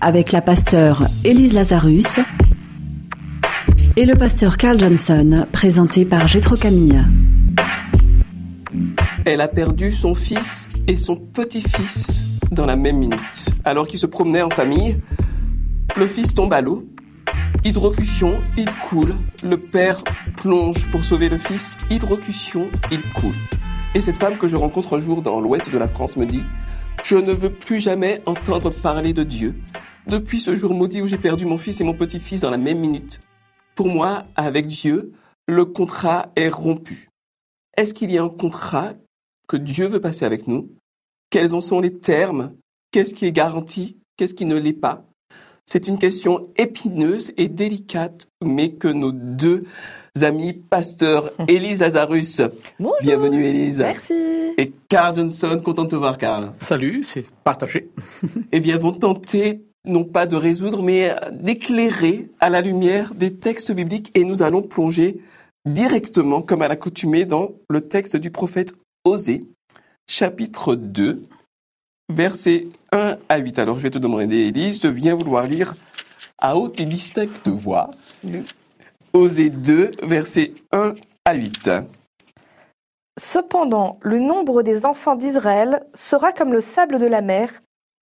avec la pasteure Élise Lazarus et le pasteur Carl Johnson, présenté par Gétro Camille. Elle a perdu son fils et son petit-fils dans la même minute. Alors qu'ils se promenaient en famille, le fils tombe à l'eau. Hydrocution, il coule. Le père plonge pour sauver le fils. Hydrocution, il coule. Et cette femme que je rencontre un jour dans l'ouest de la France me dit Je ne veux plus jamais entendre parler de Dieu. Depuis ce jour maudit où j'ai perdu mon fils et mon petit-fils dans la même minute. Pour moi, avec Dieu, le contrat est rompu. Est-ce qu'il y a un contrat que Dieu veut passer avec nous? Quels en sont les termes? Qu'est-ce qui est garanti? Qu'est-ce qui ne l'est pas? C'est une question épineuse et délicate, mais que nos deux amis pasteurs, Élise Lazarus, Bonjour. bienvenue Élise, Merci. et Carl Johnson, content de te voir Carl, Salut, c'est partagé. eh bien vont tenter non pas de résoudre, mais d'éclairer à la lumière des textes bibliques et nous allons plonger directement, comme à l'accoutumée, dans le texte du prophète Osée, chapitre 2, versets 1 à 8. Alors je vais te demander, Élise, de bien vouloir lire à haute et distincte voix. Osée 2, versets 1 à 8. Cependant, le nombre des enfants d'Israël sera comme le sable de la mer,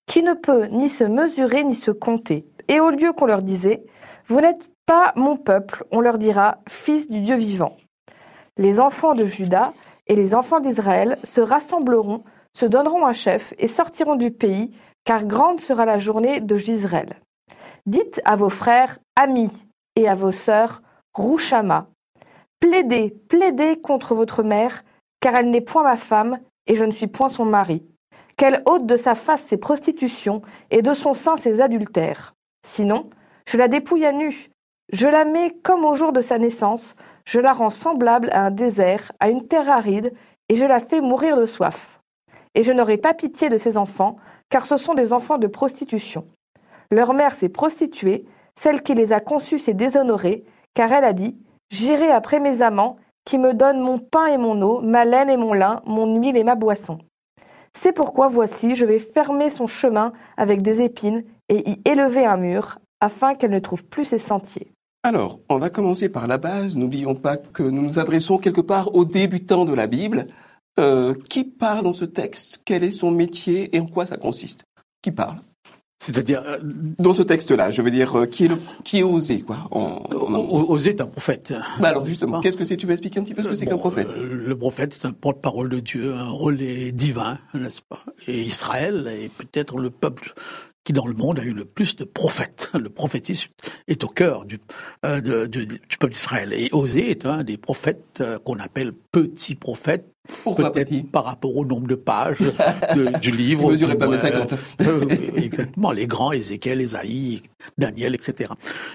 qui ne peut ni se mesurer ni se compter. Et au lieu qu'on leur disait, Vous n'êtes pas mon peuple, on leur dira, Fils du Dieu vivant. Les enfants de Juda et les enfants d'Israël se rassembleront, se donneront un chef et sortiront du pays, car grande sera la journée de Gisraël. Dites à vos frères, amis, et à vos sœurs, Rouchama. Plaidez, plaidez contre votre mère, car elle n'est point ma femme, et je ne suis point son mari. Qu'elle ôte de sa face ses prostitutions, et de son sein ses adultères. Sinon, je la dépouille à nu, je la mets comme au jour de sa naissance, je la rends semblable à un désert, à une terre aride, et je la fais mourir de soif. Et je n'aurai pas pitié de ses enfants, car ce sont des enfants de prostitution. Leur mère s'est prostituée, celle qui les a conçus s'est déshonorée, car elle a dit J'irai après mes amants, qui me donnent mon pain et mon eau, ma laine et mon lin, mon huile et ma boisson. C'est pourquoi voici, je vais fermer son chemin avec des épines et y élever un mur, afin qu'elle ne trouve plus ses sentiers. Alors, on va commencer par la base. N'oublions pas que nous nous adressons quelque part aux débutants de la Bible. Euh, qui parle dans ce texte? Quel est son métier et en quoi ça consiste? Qui parle? C'est-à-dire, euh, Dans ce texte-là, je veux dire, euh, qui est, le, qui est osé quoi en- en- O- Osée est un prophète. Bah alors justement, qu'est-ce que c'est Tu veux expliquer un petit peu ce que c'est qu'un prophète? euh, Le prophète est un porte-parole de Dieu, un relais divin, n'est-ce pas? Et Israël est peut-être le peuple qui dans le monde a eu le plus de prophètes. Le prophétisme est au cœur du, euh, de- du peuple d'Israël. Et Osée est un des prophètes euh, qu'on appelle petits prophètes, Pourquoi peut-être petit? par rapport au nombre de pages de- du livre. Il mesurait pas mes 50. euh, oui, exactement, les grands, Ézéchiel, Ésaïe, Daniel, etc.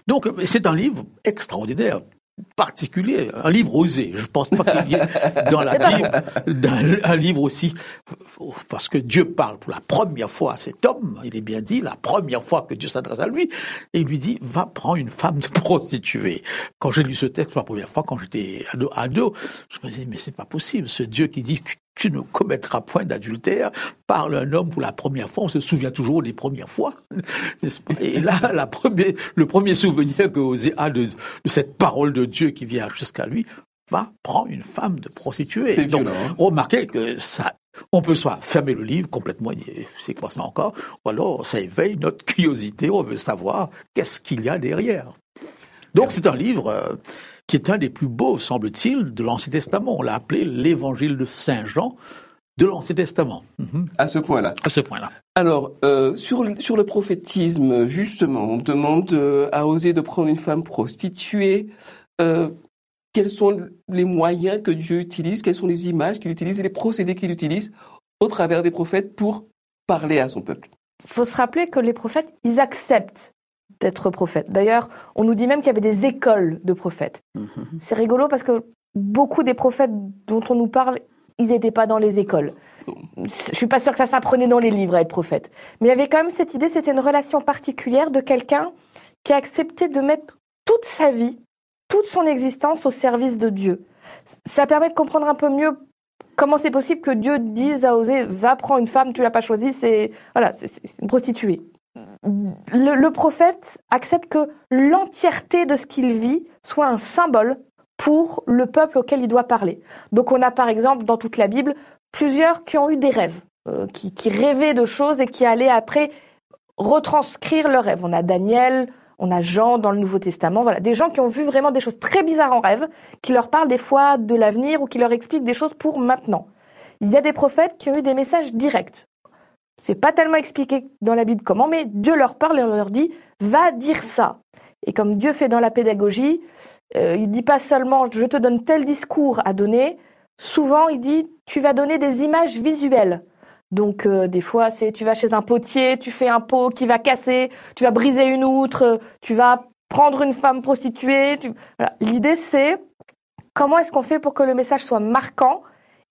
Donc c'est un livre extraordinaire, particulier, un livre osé. Je pense pas qu'il y ait dans la Bible un livre aussi, parce que Dieu parle pour la première fois à cet homme, il est bien dit, la première fois que Dieu s'adresse à lui, et il lui dit, va prendre une femme de prostituée. Quand j'ai lu ce texte pour la première fois, quand j'étais ado, ado, je me dis, mais c'est pas possible, ce Dieu qui dit, tu ne commettras point d'adultère, parle un homme pour la première fois, on se souvient toujours des premières fois, n'est-ce pas? Et là, la première, le premier souvenir que Osée a de, de cette parole de Dieu qui vient jusqu'à lui, va prendre une femme de prostituée. Donc, violent, hein. remarquez que ça, on peut soit fermer le livre complètement, c'est quoi ça encore, ou alors ça éveille notre curiosité, on veut savoir qu'est-ce qu'il y a derrière. Donc c'est un livre euh, qui est un des plus beaux, semble-t-il, de l'Ancien Testament. On l'a appelé l'évangile de Saint Jean de l'Ancien Testament, Mhm. À ce point-là. à ce point-là. Alors, euh, sur, le- sur le prophétisme, justement, on demande euh, à oser de prendre une femme prostituée. Euh, quels sont les moyens que Dieu utilise? Quelles sont les images qu'il utilise et les procédés qu'il utilise au travers des prophètes pour parler à son peuple? Il faut se rappeler que les prophètes, ils acceptent d'être prophète. D'ailleurs, on nous dit même qu'il y avait des écoles de prophètes. Mhm. C'est rigolo parce que beaucoup des prophètes dont on nous parle, ils n'étaient pas dans les écoles. Je suis pas sûre que ça s'apprenait dans les livres à être prophète. Mais il y avait quand même cette idée, c'était une relation particulière de quelqu'un qui a accepté de mettre toute sa vie, toute son existence au service de Dieu. Ça permet de comprendre un peu mieux comment c'est possible que Dieu dise à Osée, va prendre une femme, tu l'as pas choisie, c'est voilà, c'est une prostituée. Le, le, prophète accepte que l'entièreté de ce qu'il vit soit un symbole pour le peuple auquel il doit parler. Donc on a par exemple dans toute la Bible plusieurs qui ont eu des rêves, euh, qui, qui, rêvaient de choses et qui allaient après retranscrire leurs rêves. On a Daniel, on a Jean dans le Nouveau Testament, voilà, des gens qui ont vu vraiment des choses très bizarres en rêve, qui leur parlent des fois de l'avenir ou qui leur expliquent des choses pour maintenant. Il y a des prophètes qui ont eu des messages directs. C'est pas tellement expliqué dans la Bible comment, mais Dieu leur parle et leur dit va dire ça. Et comme Dieu fait dans la pédagogie, euh, il dit pas seulement je te donne tel discours à donner, souvent il dit tu vas donner des images visuelles. Donc euh, des fois c'est tu vas chez un potier, tu fais un pot qui va casser, tu vas briser une outre, tu vas prendre une femme prostituée. L'idée c'est comment est-ce qu'on fait pour que le message soit marquant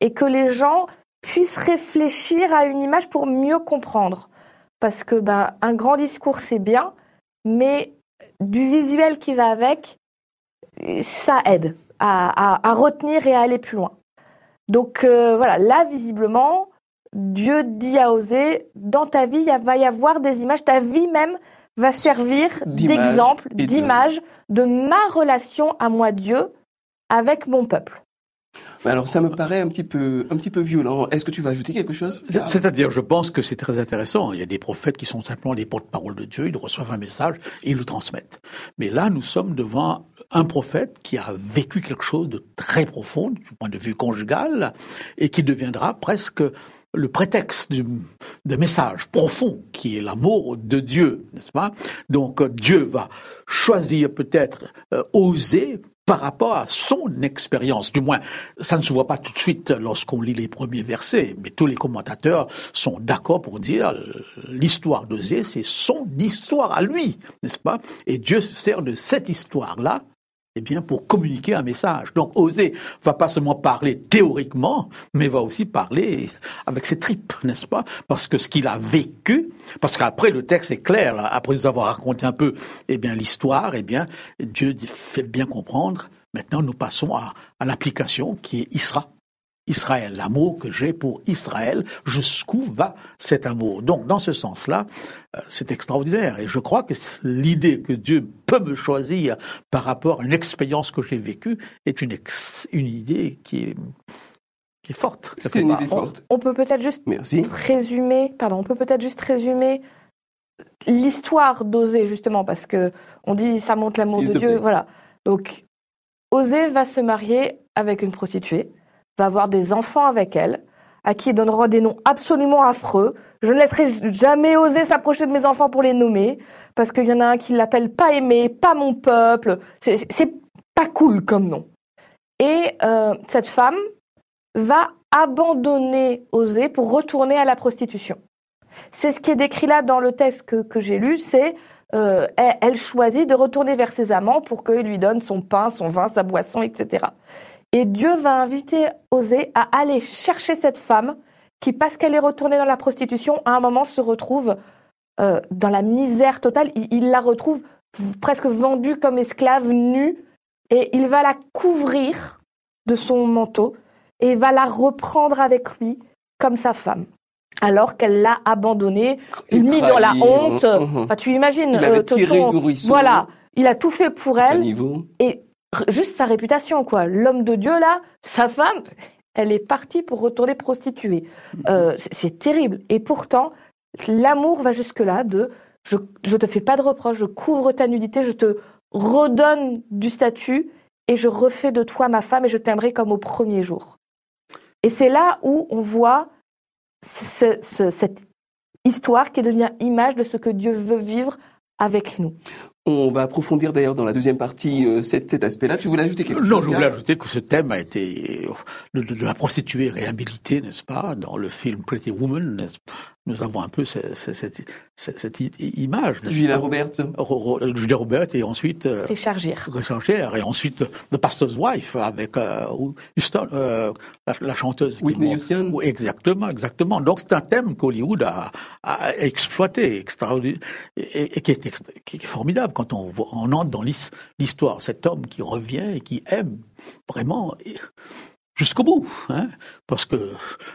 et que les gens puissent réfléchir à une image pour mieux comprendre. Parce que ben un grand discours c'est bien, mais du visuel qui va avec, ça aide à, à, à retenir et à aller plus loin. Donc euh, voilà, là visiblement, Dieu dit à Osée, dans ta vie, il va y avoir des images, ta vie même va servir d'exemple, d'image de... de ma relation à moi Dieu avec mon peuple. Alors ça me paraît un petit peu, un petit peu violent. Est-ce que tu vas ajouter quelque chose? C'est-à-dire, je pense que c'est très intéressant. Il y a des prophètes qui sont simplement les porte-parole de Dieu. Ils reçoivent un message et ils le transmettent. Mais là, nous sommes devant un prophète qui a vécu quelque chose de très profond du point de vue conjugal et qui deviendra presque le prétexte du, de message profond qui est l'amour de Dieu, n'est-ce pas? Donc Dieu va choisir peut-être euh, oser par rapport à son expérience. Du moins, ça ne se voit pas tout de suite lorsqu'on lit les premiers versets, mais tous les commentateurs sont d'accord pour dire l'histoire d'Osée, c'est son histoire à lui, n'est-ce pas? Et Dieu se sert de cette histoire-là eh bien, pour communiquer un message. Donc, oser va pas seulement parler théoriquement, mais va aussi parler avec ses tripes, n'est-ce pas? Parce que ce qu'il a vécu, parce qu'après le texte est clair, là, après nous avoir raconté un peu, eh bien, l'histoire, eh bien, Dieu fait bien comprendre. Maintenant, nous passons à, à l'application qui est Isra. Israël, l'amour que j'ai pour Israël, jusqu'où va cet amour Donc, dans ce sens-là, euh, c'est extraordinaire. Et je crois que l'idée que Dieu peut me choisir par rapport à une expérience que j'ai vécue est une, ex une idée qui est, qui est forte. C'est une idée forte. On, on peut peut-être juste Merci. résumer, pardon, on peut peut-être juste résumer l'histoire d'Osée justement parce que on dit ça montre l'amour de Dieu, plaît. voilà. Donc Osée va se marier avec une prostituée va avoir des enfants avec elle, à qui il donnera des noms absolument affreux. Je ne laisserai jamais oser s'approcher de mes enfants pour les nommer, parce qu'il y en a un qui l'appelle pas aimé, pas mon peuple. C'est pas cool comme nom. Et euh, cette femme va abandonner Osée pour retourner à la prostitution. C'est ce qui est décrit là dans le texte que, j'ai lu, c'est euh, elle, elle, choisit de retourner vers ses amants pour qu'ils lui donnent son pain, son vin, sa boisson, etc. Et Dieu va inviter Osée à aller chercher cette femme qui, parce qu'elle est retournée dans la prostitution, à un moment se retrouve euh, dans la misère totale. Il, il, la retrouve presque vendue comme esclave, nue, et il va la couvrir de son manteau et va la reprendre avec lui comme sa femme. Alors qu'elle l'a abandonnée, mis dans la honte. Uh Enfin, tu imagines, il avait ruisseau. voilà, il a tout fait pour elle. Et juste sa réputation, quoi. L'homme de Dieu, là, sa femme, elle est partie pour retourner prostituée. Euh, c'est terrible. Et pourtant, l'amour va jusque-là de je, je te fais pas de reproche, je couvre ta nudité, je te redonne du statut et je refais de toi ma femme et je t'aimerai comme au premier jour. Et c'est là où on voit ce, ce, cette histoire qui devient image de ce que Dieu veut vivre avec nous. On va approfondir d'ailleurs dans la deuxième partie euh, cet, cet aspect-là. Tu voulais ajouter quelque chose Non, je voulais ajouter que ce thème a été de, de, de la prostituée réhabilitée, n'est-ce pas, dans le film Pretty Woman nous avons un peu cette, cette, cette image. Julia Roberts. Julia Roberts et ensuite euh, Richard Gere. Richard Gere et ensuite The Pastor's Wife avec euh, Houston, euh, la, la, chanteuse. Whitney Houston. Exactement, exactement. Donc c'est un thème qu'Hollywood a, a, exploité extraordinaire et, et qui, est, qui, est, formidable quand on, entre dans l'histoire. Cet homme qui revient et qui aime vraiment. Et, jusqu'au bout, hein, parce que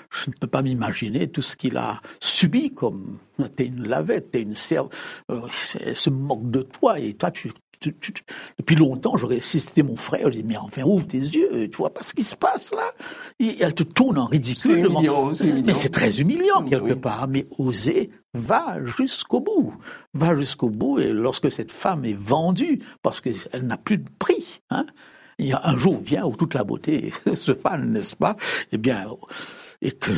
je ne peux pas m'imaginer tout ce qu'il a subi comme t'es une lavette, t'es une serve, euh, elle se moque de toi et toi tu, tu, tu, depuis longtemps j'aurais si c'était mon frère, je dis mais enfin ouvre tes yeux, tu vois pas ce qui se passe là, et elle te tourne en ridicule. Humiliant. Mais c'est très humiliant quelque oui. part, mais oser va jusqu'au bout, va jusqu'au bout et lorsque cette femme est vendue parce qu'elle n'a plus de prix, hein, il y a un jour vient où toute la beauté se fane, n'est-ce pas? Eh bien, et que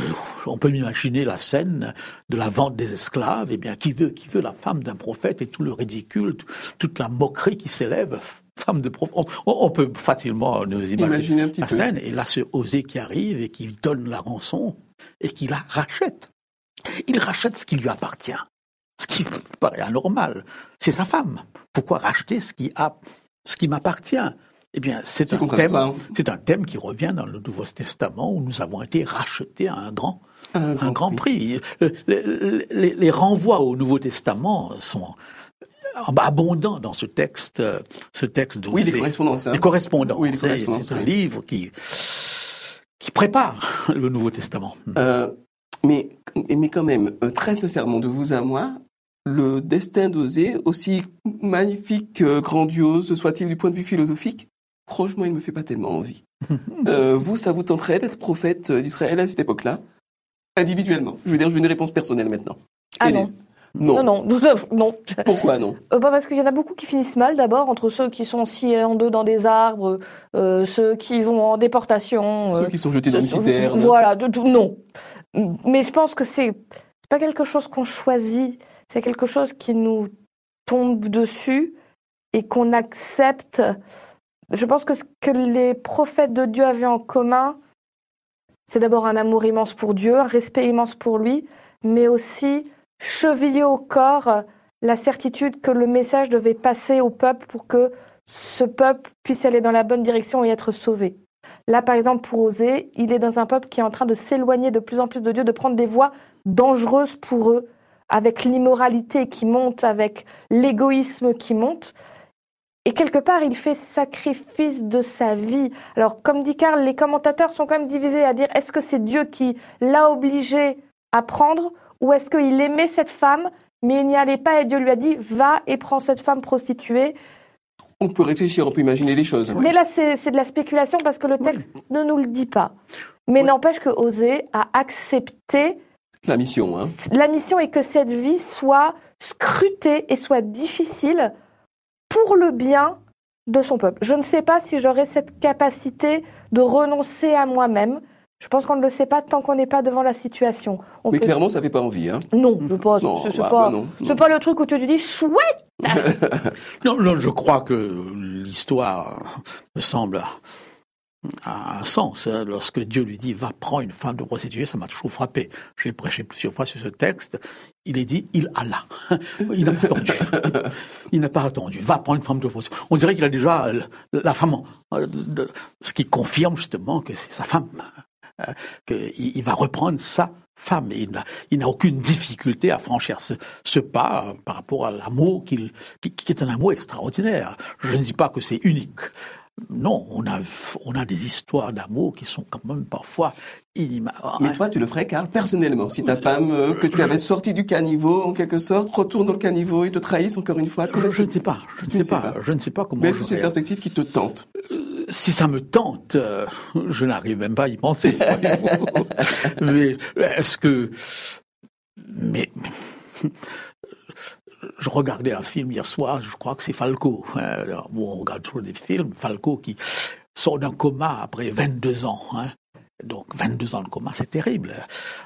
on peut imaginer la scène de la vente des esclaves. Eh bien, qui veut, qui veut la femme d'un prophète et tout le ridicule, toute la moquerie qui s'élève femme de prophète. On, on, peut facilement nous imaginer, imaginer un petit la peu. scène. Et là, ce osé qui arrive et qui donne la rançon et qui la rachète. Il rachète ce qui lui appartient. Ce qui paraît anormal. C'est sa femme. Pourquoi racheter ce qui a, ce qui m'appartient? Eh bien, c'est un thème, c'est un thème qui revient dans le Nouveau Testament où nous avons été rachetés à un grand, un un grand prix. prix. Les, les, les, renvois au Nouveau Testament sont abondants dans ce texte, ce texte de oui, les correspondances. Hein. Les correspondances. Oui, les correspondances c'est un livre qui qui prépare le Nouveau Testament. Euh, mais mais quand même, euh, très sincèrement, de vous à moi, le destin d'Osée, aussi magnifique, grandiose soit-il du point de vue philosophique, franchement, il me fait pas tellement envie. euh, vous, ça vous tenterait d'être prophète d'Israël à cette époque-là? Individuellement. Je veux dire, je veux une réponse personnelle maintenant. Ah non. Non. Non, non. non. Pourquoi non? Euh, bah Parce qu'il y en a beaucoup qui finissent mal d'abord, entre ceux qui sont sciés en deux dans des arbres, euh, ceux qui vont en déportation. Ceux qui sont jetés dans une citerne. Voilà, de, de, non. Mais je pense que c'est pas quelque chose qu'on choisit, c'est quelque chose qui nous tombe dessus et qu'on accepte je pense que ce que les prophètes de Dieu avaient en commun, c'est d'abord un amour immense pour Dieu, un respect immense pour lui, mais aussi cheviller au corps la certitude que le message devait passer au peuple pour que ce peuple puisse aller dans la bonne direction et être sauvé. Là, par exemple, pour Osée, il est dans un peuple qui est en train de s'éloigner de plus en plus de Dieu, de prendre des voies dangereuses pour eux, avec l'immoralité qui monte, avec l'égoïsme qui monte. Et quelque part, il fait sacrifice de sa vie. Alors, comme dit Karl, les commentateurs sont quand même divisés à dire est-ce que c'est Dieu qui l'a obligé à prendre ou est-ce qu'il aimait cette femme, mais il n'y allait pas et Dieu lui a dit va et prends cette femme prostituée on peut réfléchir, on peut imaginer des choses. Mais là, c'est de la spéculation parce que le texte oui. ne nous le dit pas. Mais oui. n'empêche que Osée a accepté la mission. Hein. La mission est que cette vie soit scrutée et soit difficile pour le bien de son peuple. Je ne sais pas si j'aurai cette capacité de renoncer à moi-même. Je pense qu'on ne le sait pas tant qu'on n'est pas devant la situation. On Mais peut... clairement, ça fait pas envie. Hein non, je pense. C'est bah, pas, bah pas le truc où tu te dis chouette. non, non, je crois que l'histoire me semble a un sens. Hein. Lorsque Dieu lui dit va prendre une femme de prostituée, ça m'a toujours frappé. J'ai prêché plusieurs fois sur ce texte. Il est dit il alla. Il n'a pas attendu. Il n'a pas attendu. Va prendre une femme de prostituée. On dirait qu'il a déjà la femme, ce qui confirme justement que c'est sa femme, qu'il va reprendre sa femme. Et il n'a aucune difficulté à franchir ce, ce pas par rapport à l'amour qu'il, qui, qui est un amour extraordinaire. Je ne dis pas que c'est unique. Non, on a, on a des histoires d'amour qui sont quand même parfois inimaginables. Mais toi, tu le ferais, Karl, personnellement, si ta femme, euh, que tu avais sorti du caniveau, en quelque sorte, retourne dans le caniveau et te trahisse encore une fois Je, je ne sais pas, je ne sais, pas, pas, je ne sais pas comment. Mais est-ce que c'est une perspective qui te tente? Euh, Si ça me tente, euh, je n'arrive même pas à y penser. Mais est-ce que... Mais je regardais un film hier soir, je crois que c'est Falco. Hein, on regarde toujours des films. Falco qui sort d'un coma après 22 ans. Hein. Donc 22 ans de coma, c'est terrible.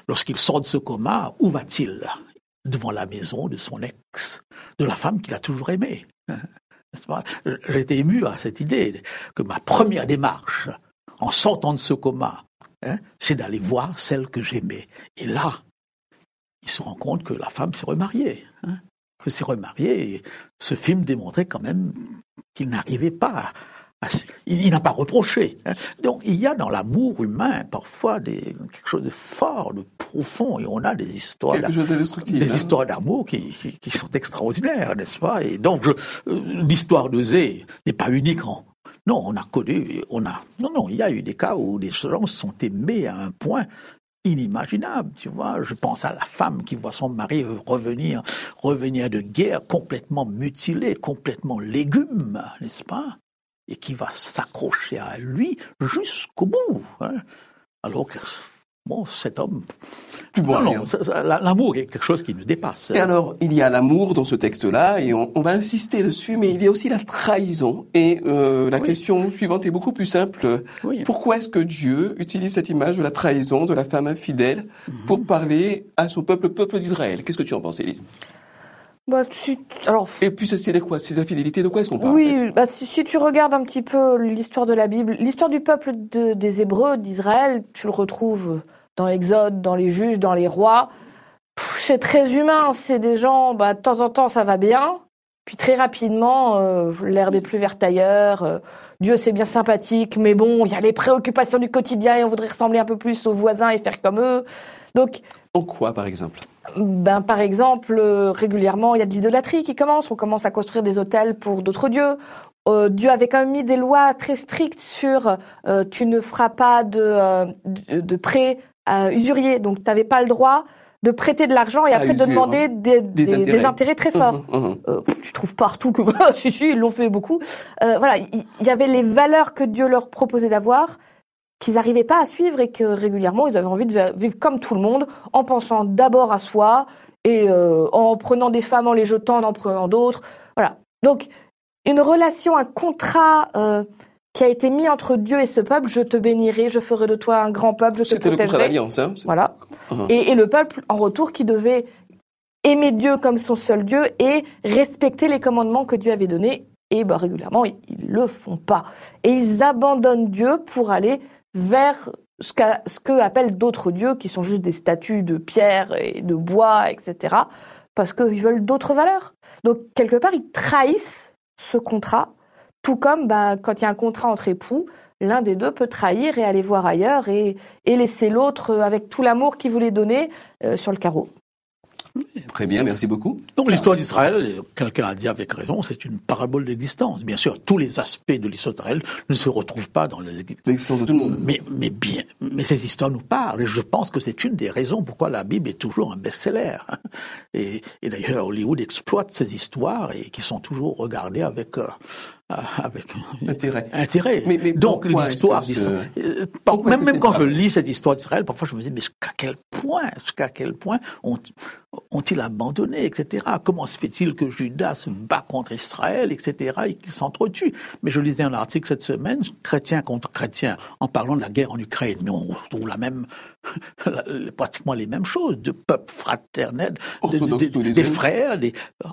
Lorsqu'il sort de ce coma, où va-t-il? Devant la maison de son ex, de la femme qu'il a toujours aimée. Été ému à cette idée que ma première démarche, en sortant de ce coma, hein, c'est d'aller voir celle que j'aimais. Et là, il se rend compte que la femme s'est remariée. Que s'est remariée. Et ce film démontrait quand même qu'il n'arrivait pas il, n'a pas reproché. Hein. Donc il y a dans l'amour humain parfois des, quelque chose de fort, de profond, et on a des histoires, des hein. histoires d'amour qui, qui, sont extraordinaires, n'est-ce pas? Et donc euh, l'histoire de Zé n'est pas unique. En, non, on a connu, on a, non, non, il y a eu des cas où des gens sont aimés à un point inimaginable, tu vois. Je pense à la femme qui voit son mari revenir, revenir de guerre complètement mutilé, complètement légume, n'est-ce pas? Et qui va s'accrocher à lui jusqu'au bout. Hein. Alors que, bon, cet homme... Bon, l'amour est quelque chose qui nous dépasse. Et alors, il y a l'amour dans ce texte-là, et on, va insister dessus, mais il y a aussi la trahison. Et euh, la question suivante est beaucoup plus simple. Pourquoi est-ce que Dieu utilise cette image de la trahison, de la femme infidèle, mhm. pour parler à son peuple, le peuple d'Israël? Qu'est-ce que tu en penses, Élise? Bah, alors, et puis c'est quoi? Ces infidélités, de quoi est-ce qu'on parle Oui, bah, si, tu regardes un petit peu l'histoire de la Bible, l'histoire du peuple des Hébreux, d'Israël, tu le retrouves dans l'Exode, dans les juges, dans les rois. C'est très humain, c'est des gens, bah, de temps en temps ça va bien, puis très rapidement, euh, l'herbe est plus verte ailleurs, euh, Dieu c'est bien sympathique, mais bon, il y a les préoccupations du quotidien et on voudrait ressembler un peu plus aux voisins et faire comme eux. Donc, en quoi, par exemple? ben, par exemple, euh, régulièrement, il y a de l'idolâtrie qui commence. On commence à construire des hôtels pour d'autres dieux. Euh, Dieu avait quand même mis des lois très strictes sur euh, tu ne feras pas de, de, prêt usurier. Donc, tu n'avais pas le droit de prêter de l'argent et après de demander des, des, intérêts. très forts. Mmh, mmh, mmh. tu trouves partout que si si ils l'ont fait beaucoup. voilà, il y, avait les valeurs que Dieu leur proposait d'avoir qu'ils n'arrivaient pas à suivre et que régulièrement ils avaient envie de vivre comme tout le monde en pensant d'abord à soi et euh, en prenant des femmes, en les jetant, en en prenant d'autres. Voilà. Donc une relation, un contrat euh, qui a été mis entre Dieu et ce peuple. Je te bénirai, je ferai de toi un grand peuple, je te protégerai. C'était le contrat d'alliance. Hein voilà. Uh-huh. et, et le peuple en retour qui devait aimer Dieu comme son seul Dieu et respecter les commandements que Dieu avait donnés. Et bah, régulièrement, ils, ne le font pas. Et ils abandonnent Dieu pour aller vers ce, que appellent d'autres dieux, qui sont juste des statues de pierre et de bois, etc., parce qu'ils veulent d'autres valeurs. Donc, quelque part, ils trahissent ce contrat, tout comme bah, quand il y a un contrat entre époux, l'un des deux peut trahir et aller voir ailleurs et, laisser l'autre avec tout l'amour qu'il voulait donner euh, sur le carreau. Très bien, merci beaucoup. Donc l'histoire d'Israël, quelqu'un a dit avec raison, c'est une parabole d'existence. Bien sûr, tous les aspects de l'histoire d'Israël ne se retrouvent pas dans l'existence de tout le monde. Mais, mais bien, mais ces histoires nous parlent. Et je pense que c'est une des raisons pourquoi la Bible est toujours un best-seller. Et, et d'ailleurs, Hollywood exploite ces histoires et qui sont toujours regardées avec euh, avec intérêt. intérêt. Mais, Donc l'histoire d'Israël. Euh, même, même quand je lis cette histoire d'Israël, parfois je me dis mais jusqu'à quel point, jusqu'à quel point ont, ont-ils abandonné, etc. Comment se fait-il que Judas se bat contre Israël, etc. et qu'ils s'entretuent Mais je lisais un article cette semaine, chrétien contre chrétien, en parlant de la guerre en Ukraine. Mais on retrouve la même pratiquement les mêmes choses, de peuples fraternels, des frères,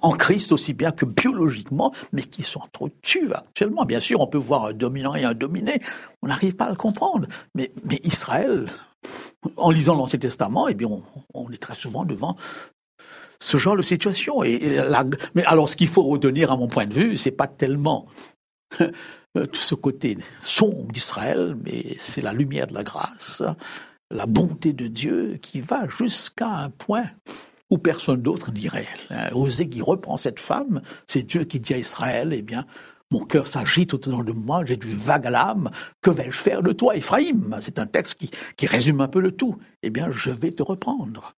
en Christ aussi bien que biologiquement, mais qui s'entretuent actuellement. Bien sûr, on peut voir un dominant et un dominé, on n'arrive pas à le comprendre. Mais, mais Israël, en lisant l'Ancien Testament, eh bien, on, est très souvent devant ce genre de situation. Et, mais alors, ce qu'il faut retenir, à mon point de vue, c'est pas tellement tout ce côté sombre d'Israël, mais c'est la lumière de la grâce, la bonté de Dieu qui va jusqu'à un point où personne d'autre n'irait. Hein, Osée qui reprend cette femme, c'est Dieu qui dit à Israël, eh bien, mon cœur s'agite au-dedans de moi, j'ai du vague à l'âme, que vais-je faire de toi, Ephraïm C'est un texte qui, qui, résume un peu le tout. Eh bien, je vais te reprendre.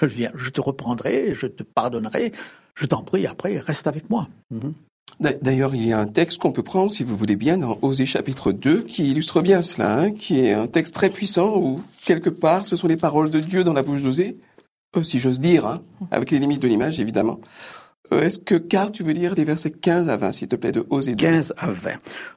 Je viens, je te reprendrai, je te pardonnerai, je t'en prie, après, reste avec moi. Mhm. D'ailleurs, il y a un texte qu'on peut prendre, si vous voulez bien, dans Osée chapitre 2, qui illustre bien cela, hein, qui est un texte très puissant où, quelque part, ce sont les paroles de Dieu dans la bouche d'Osée, euh, si j'ose dire, hein, avec les limites de l'image, évidemment. Euh, est-ce que, Karl, tu veux lire les versets 15 à 20, s'il te plaît, de Osée 2 15 à 20.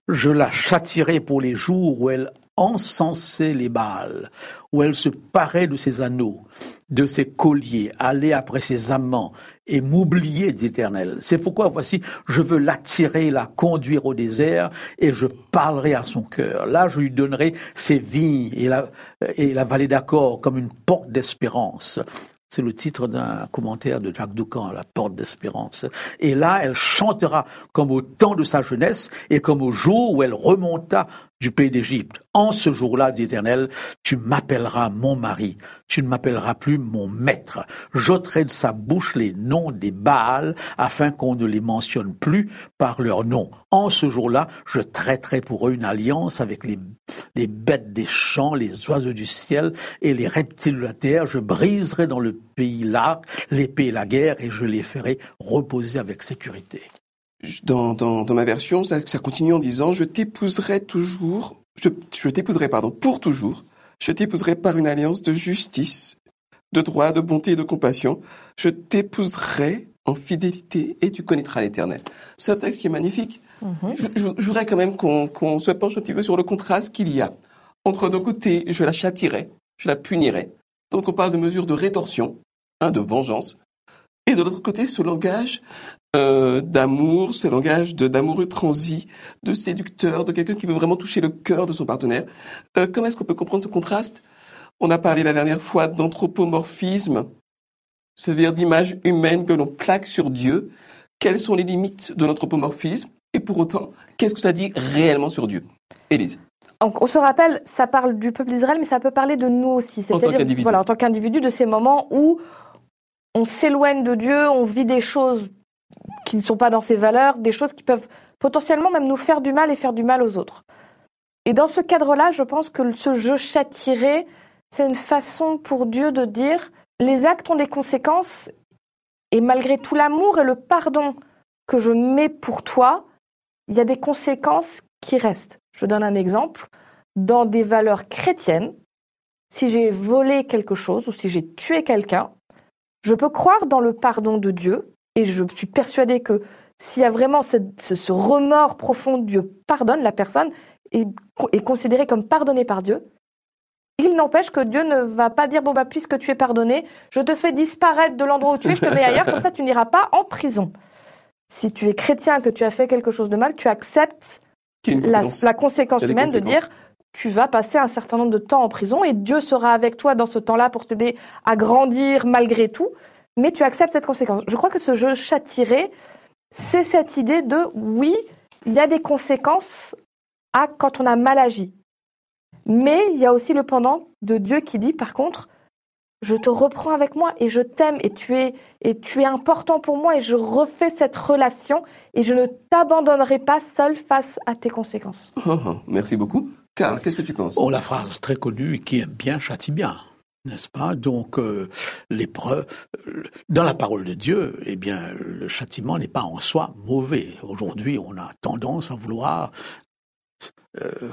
Je la châtirai pour les jours où elle encenser les Baals, où elle se parait de ses anneaux, de ses colliers, aller après ses amants et m'oublier d'Éternel. C'est pourquoi voici, je veux l'attirer, la conduire au désert et je parlerai à son cœur. Là, je lui donnerai ses vignes et la, et la vallée d'accord comme une porte d'espérance. C'est le titre d'un commentaire de Jacques Doucan, La Porte d'Espérance. Et là, elle chantera comme au temps de sa jeunesse et comme au jour où elle remonta du pays d'Égypte. En ce jour-là, dit l'Éternel, tu m'appelleras mon mari, tu ne m'appelleras plus mon maître. J'ôterai de sa bouche les noms des Baals afin qu'on ne les mentionne plus par leur nom. En ce jour-là, je traiterai pour eux une alliance avec les, bêtes des champs, les oiseaux du ciel et les reptiles de la terre. Je briserai dans le pays là l'épée et la guerre et je les ferai reposer avec sécurité dans, dans, dans, ma version, ça, ça, continue en disant Je t'épouserai toujours, je, je t'épouserai, pardon, pour toujours, je t'épouserai par une alliance de justice, de droit, de bonté et de compassion. Je t'épouserai en fidélité et tu connaîtras l'éternel. C'est un texte qui est magnifique. Mm-hmm. je, je, voudrais quand même qu'on se penche un petit peu sur le contraste qu'il y a. Entre nos côtés, je la châtirai, je la punirai. Donc on parle de mesures de rétorsion, hein, de vengeance. Et de l'autre côté, ce langage euh, d'amour, ce langage d'amoureux transi, de séducteur, de quelqu'un qui veut vraiment toucher le cœur de son partenaire. Euh, comment est-ce qu'on peut comprendre ce contraste? On a parlé la dernière fois d'anthropomorphisme, c'est-à-dire d'image humaine que l'on plaque sur Dieu. Quelles sont les limites de l'anthropomorphisme? Et pour autant, qu'est-ce que ça dit réellement sur Dieu? Élise on se rappelle, ça parle du peuple d'Israël, mais ça peut parler de nous aussi. C'est-à-dire, voilà, en tant qu'individu, de ces moments où on s'éloigne de Dieu, on vit des choses qui ne sont pas dans ses valeurs, des choses qui peuvent potentiellement même nous faire du mal et faire du mal aux autres. Et dans ce cadre-là, je pense que ce je châtirai, c'est une façon pour Dieu de dire les actes ont des conséquences et malgré tout l'amour et le pardon que je mets pour toi, il y a des conséquences qui restent. Je donne un exemple. Dans des valeurs chrétiennes, si j'ai volé quelque chose ou si j'ai tué quelqu'un, je peux croire dans le pardon de Dieu, et je suis persuadée que s'il y a vraiment ce, ce, remords profond, Dieu pardonne la personne et est considérée comme pardonnée par Dieu. Il n'empêche que Dieu ne va pas dire bon bah puisque tu es pardonné, je te fais disparaître de l'endroit où tu es, je te mets ailleurs, comme ça tu n'iras pas en prison. Si tu es chrétien, que tu as fait quelque chose de mal, tu acceptes la, la, conséquence humaine de dire tu vas passer un certain nombre de temps en prison et Dieu sera avec toi dans ce temps-là pour t'aider à grandir malgré tout mais tu acceptes cette conséquence. Je crois que ce jeu châtiré, c'est cette idée de oui, il y a des conséquences à quand on a mal agi. Mais il y a aussi le pendant de Dieu qui dit par contre, je te reprends avec moi et je t'aime et tu es et tu es important pour moi et je refais cette relation et je ne t'abandonnerai pas seul face à tes conséquences. Merci beaucoup. Karl, qu'est-ce que tu penses? Oh, la phrase très connue qui aime bien châtie bien n'est-ce pas? Donc euh, l'épreuve, dans la parole de Dieu, eh bien, le châtiment n'est pas en soi mauvais. Aujourd'hui, on a tendance à vouloir euh,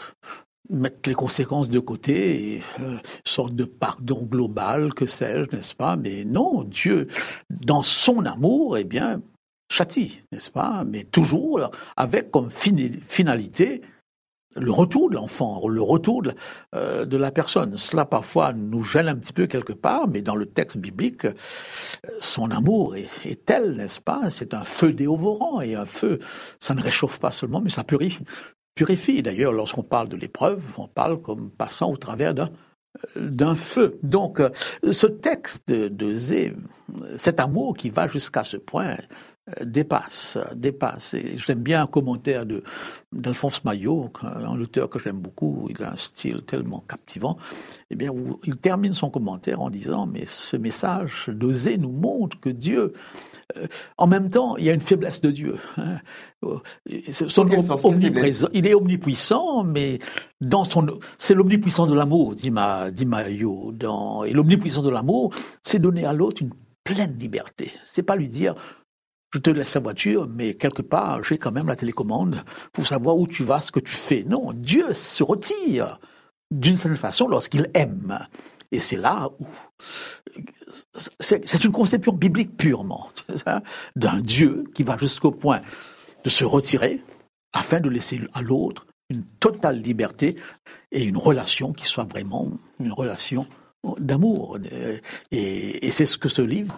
mettre les conséquences de côté, et, euh, sorte de pardon global, que sais-je, n'est-ce pas? Mais non, Dieu, dans son amour, eh bien, châtie, n'est-ce pas? Mais toujours avec comme finalité le retour de l'enfant, le retour de, euh, de, la personne. Cela parfois nous gêne un petit peu quelque part, mais dans le texte biblique, euh, son amour est, tel, n'est-ce pas? C'est un feu dévorant et un feu, ça ne réchauffe pas seulement, mais ça purifie. purifie. D'ailleurs, lorsqu'on parle de l'épreuve, on parle comme passant au travers d'un euh, d'un feu. Donc, ce texte de Zé, cet amour qui va jusqu'à ce point, dépasse, dépasse. Et j'aime bien un commentaire de d'Alphonse Maillot, un auteur que j'aime beaucoup. Il a un style tellement captivant. Eh bien, il termine son commentaire en disant mais ce message d'oser nous montre que Dieu, euh, en même temps, il y a une faiblesse de Dieu. Hein. Son omniprésent, il est omnipuissant, mais dans son, c'est l'omnipuissance de l'amour, dit, ma, dit Maillot. Dans, et l'omnipuissance de l'amour, c'est donner à l'autre une pleine liberté. C'est pas lui dire je te laisse la voiture, mais quelque part, j'ai quand même la télécommande pour savoir où tu vas, ce que tu fais. Non, Dieu se retire d'une certaine façon lorsqu'il aime. Et c'est là où c'est une conception biblique purement d'un Dieu qui va jusqu'au point de se retirer afin de laisser à l'autre une totale liberté et une relation qui soit vraiment une relation d'amour. Et, c'est ce que ce livre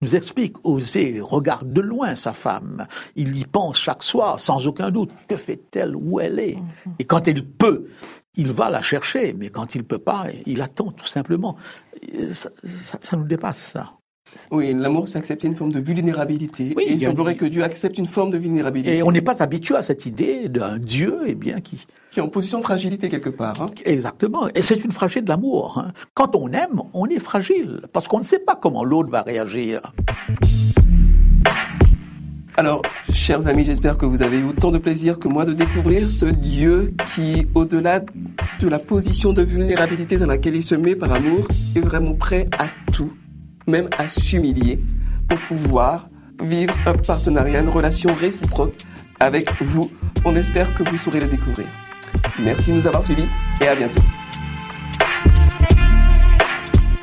nous explique. Oser regarde de loin sa femme. Il y pense chaque soir, sans aucun doute. Que fait-elle? Où elle est? Et quand il peut, il va la chercher. Mais quand il ne peut pas, il attend tout simplement. Ça, ça nous dépasse, ça. Oui, l'amour, c'est accepter une forme de vulnérabilité. et il semblerait que Dieu accepte une forme de vulnérabilité. Et on n'est pas habitué à cette idée d'un Dieu, eh bien, qui... Qui est en position de fragilité quelque part. Hein. Exactement. Et c'est une fragilité de l'amour. Hein. Quand on aime, on est fragile. Parce qu'on ne sait pas comment l'autre va réagir. Alors, chers amis, j'espère que vous avez eu autant de plaisir que moi de découvrir ce Dieu qui, au-delà de la position de vulnérabilité dans laquelle il se met par amour, est vraiment prêt à tout même à s'humilier pour pouvoir vivre un partenariat, une relation réciproque avec vous. On espère que vous saurez le découvrir. Merci de nous avoir suivis et à bientôt.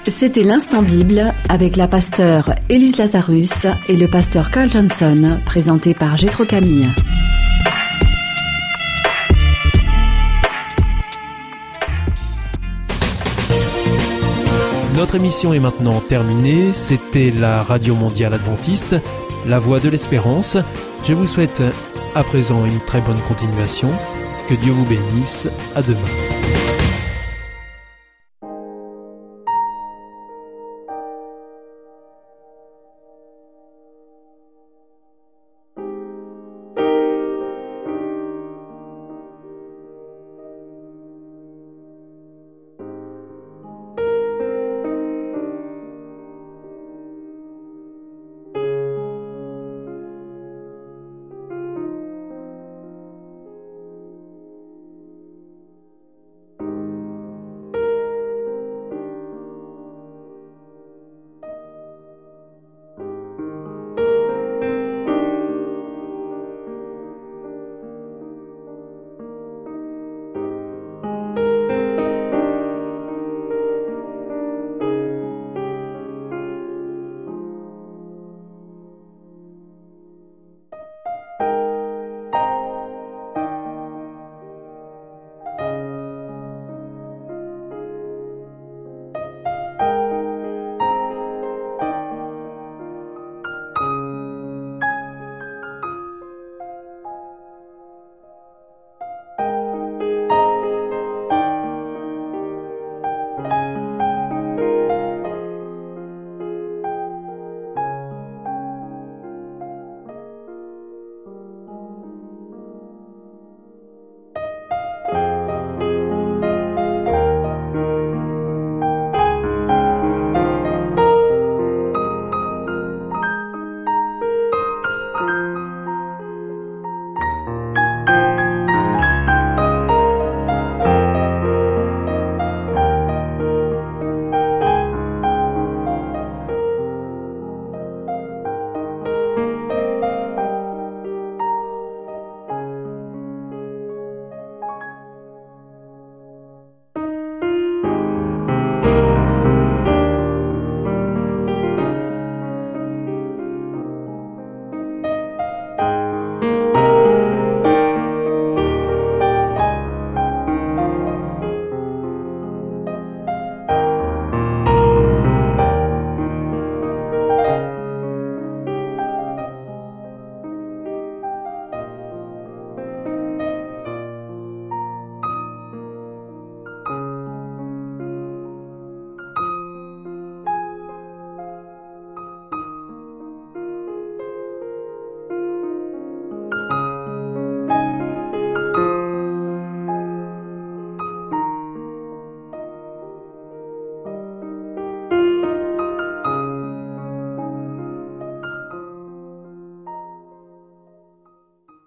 C'était l'instant Bible avec la pasteur Elise Lazarus et le pasteur Carl Johnson, présenté par Gétro Camille. Notre émission est maintenant terminée. C'était la Radio Mondiale Adventiste, la voix de l'espérance. Je vous souhaite à présent une très bonne continuation. Que Dieu vous bénisse. À demain.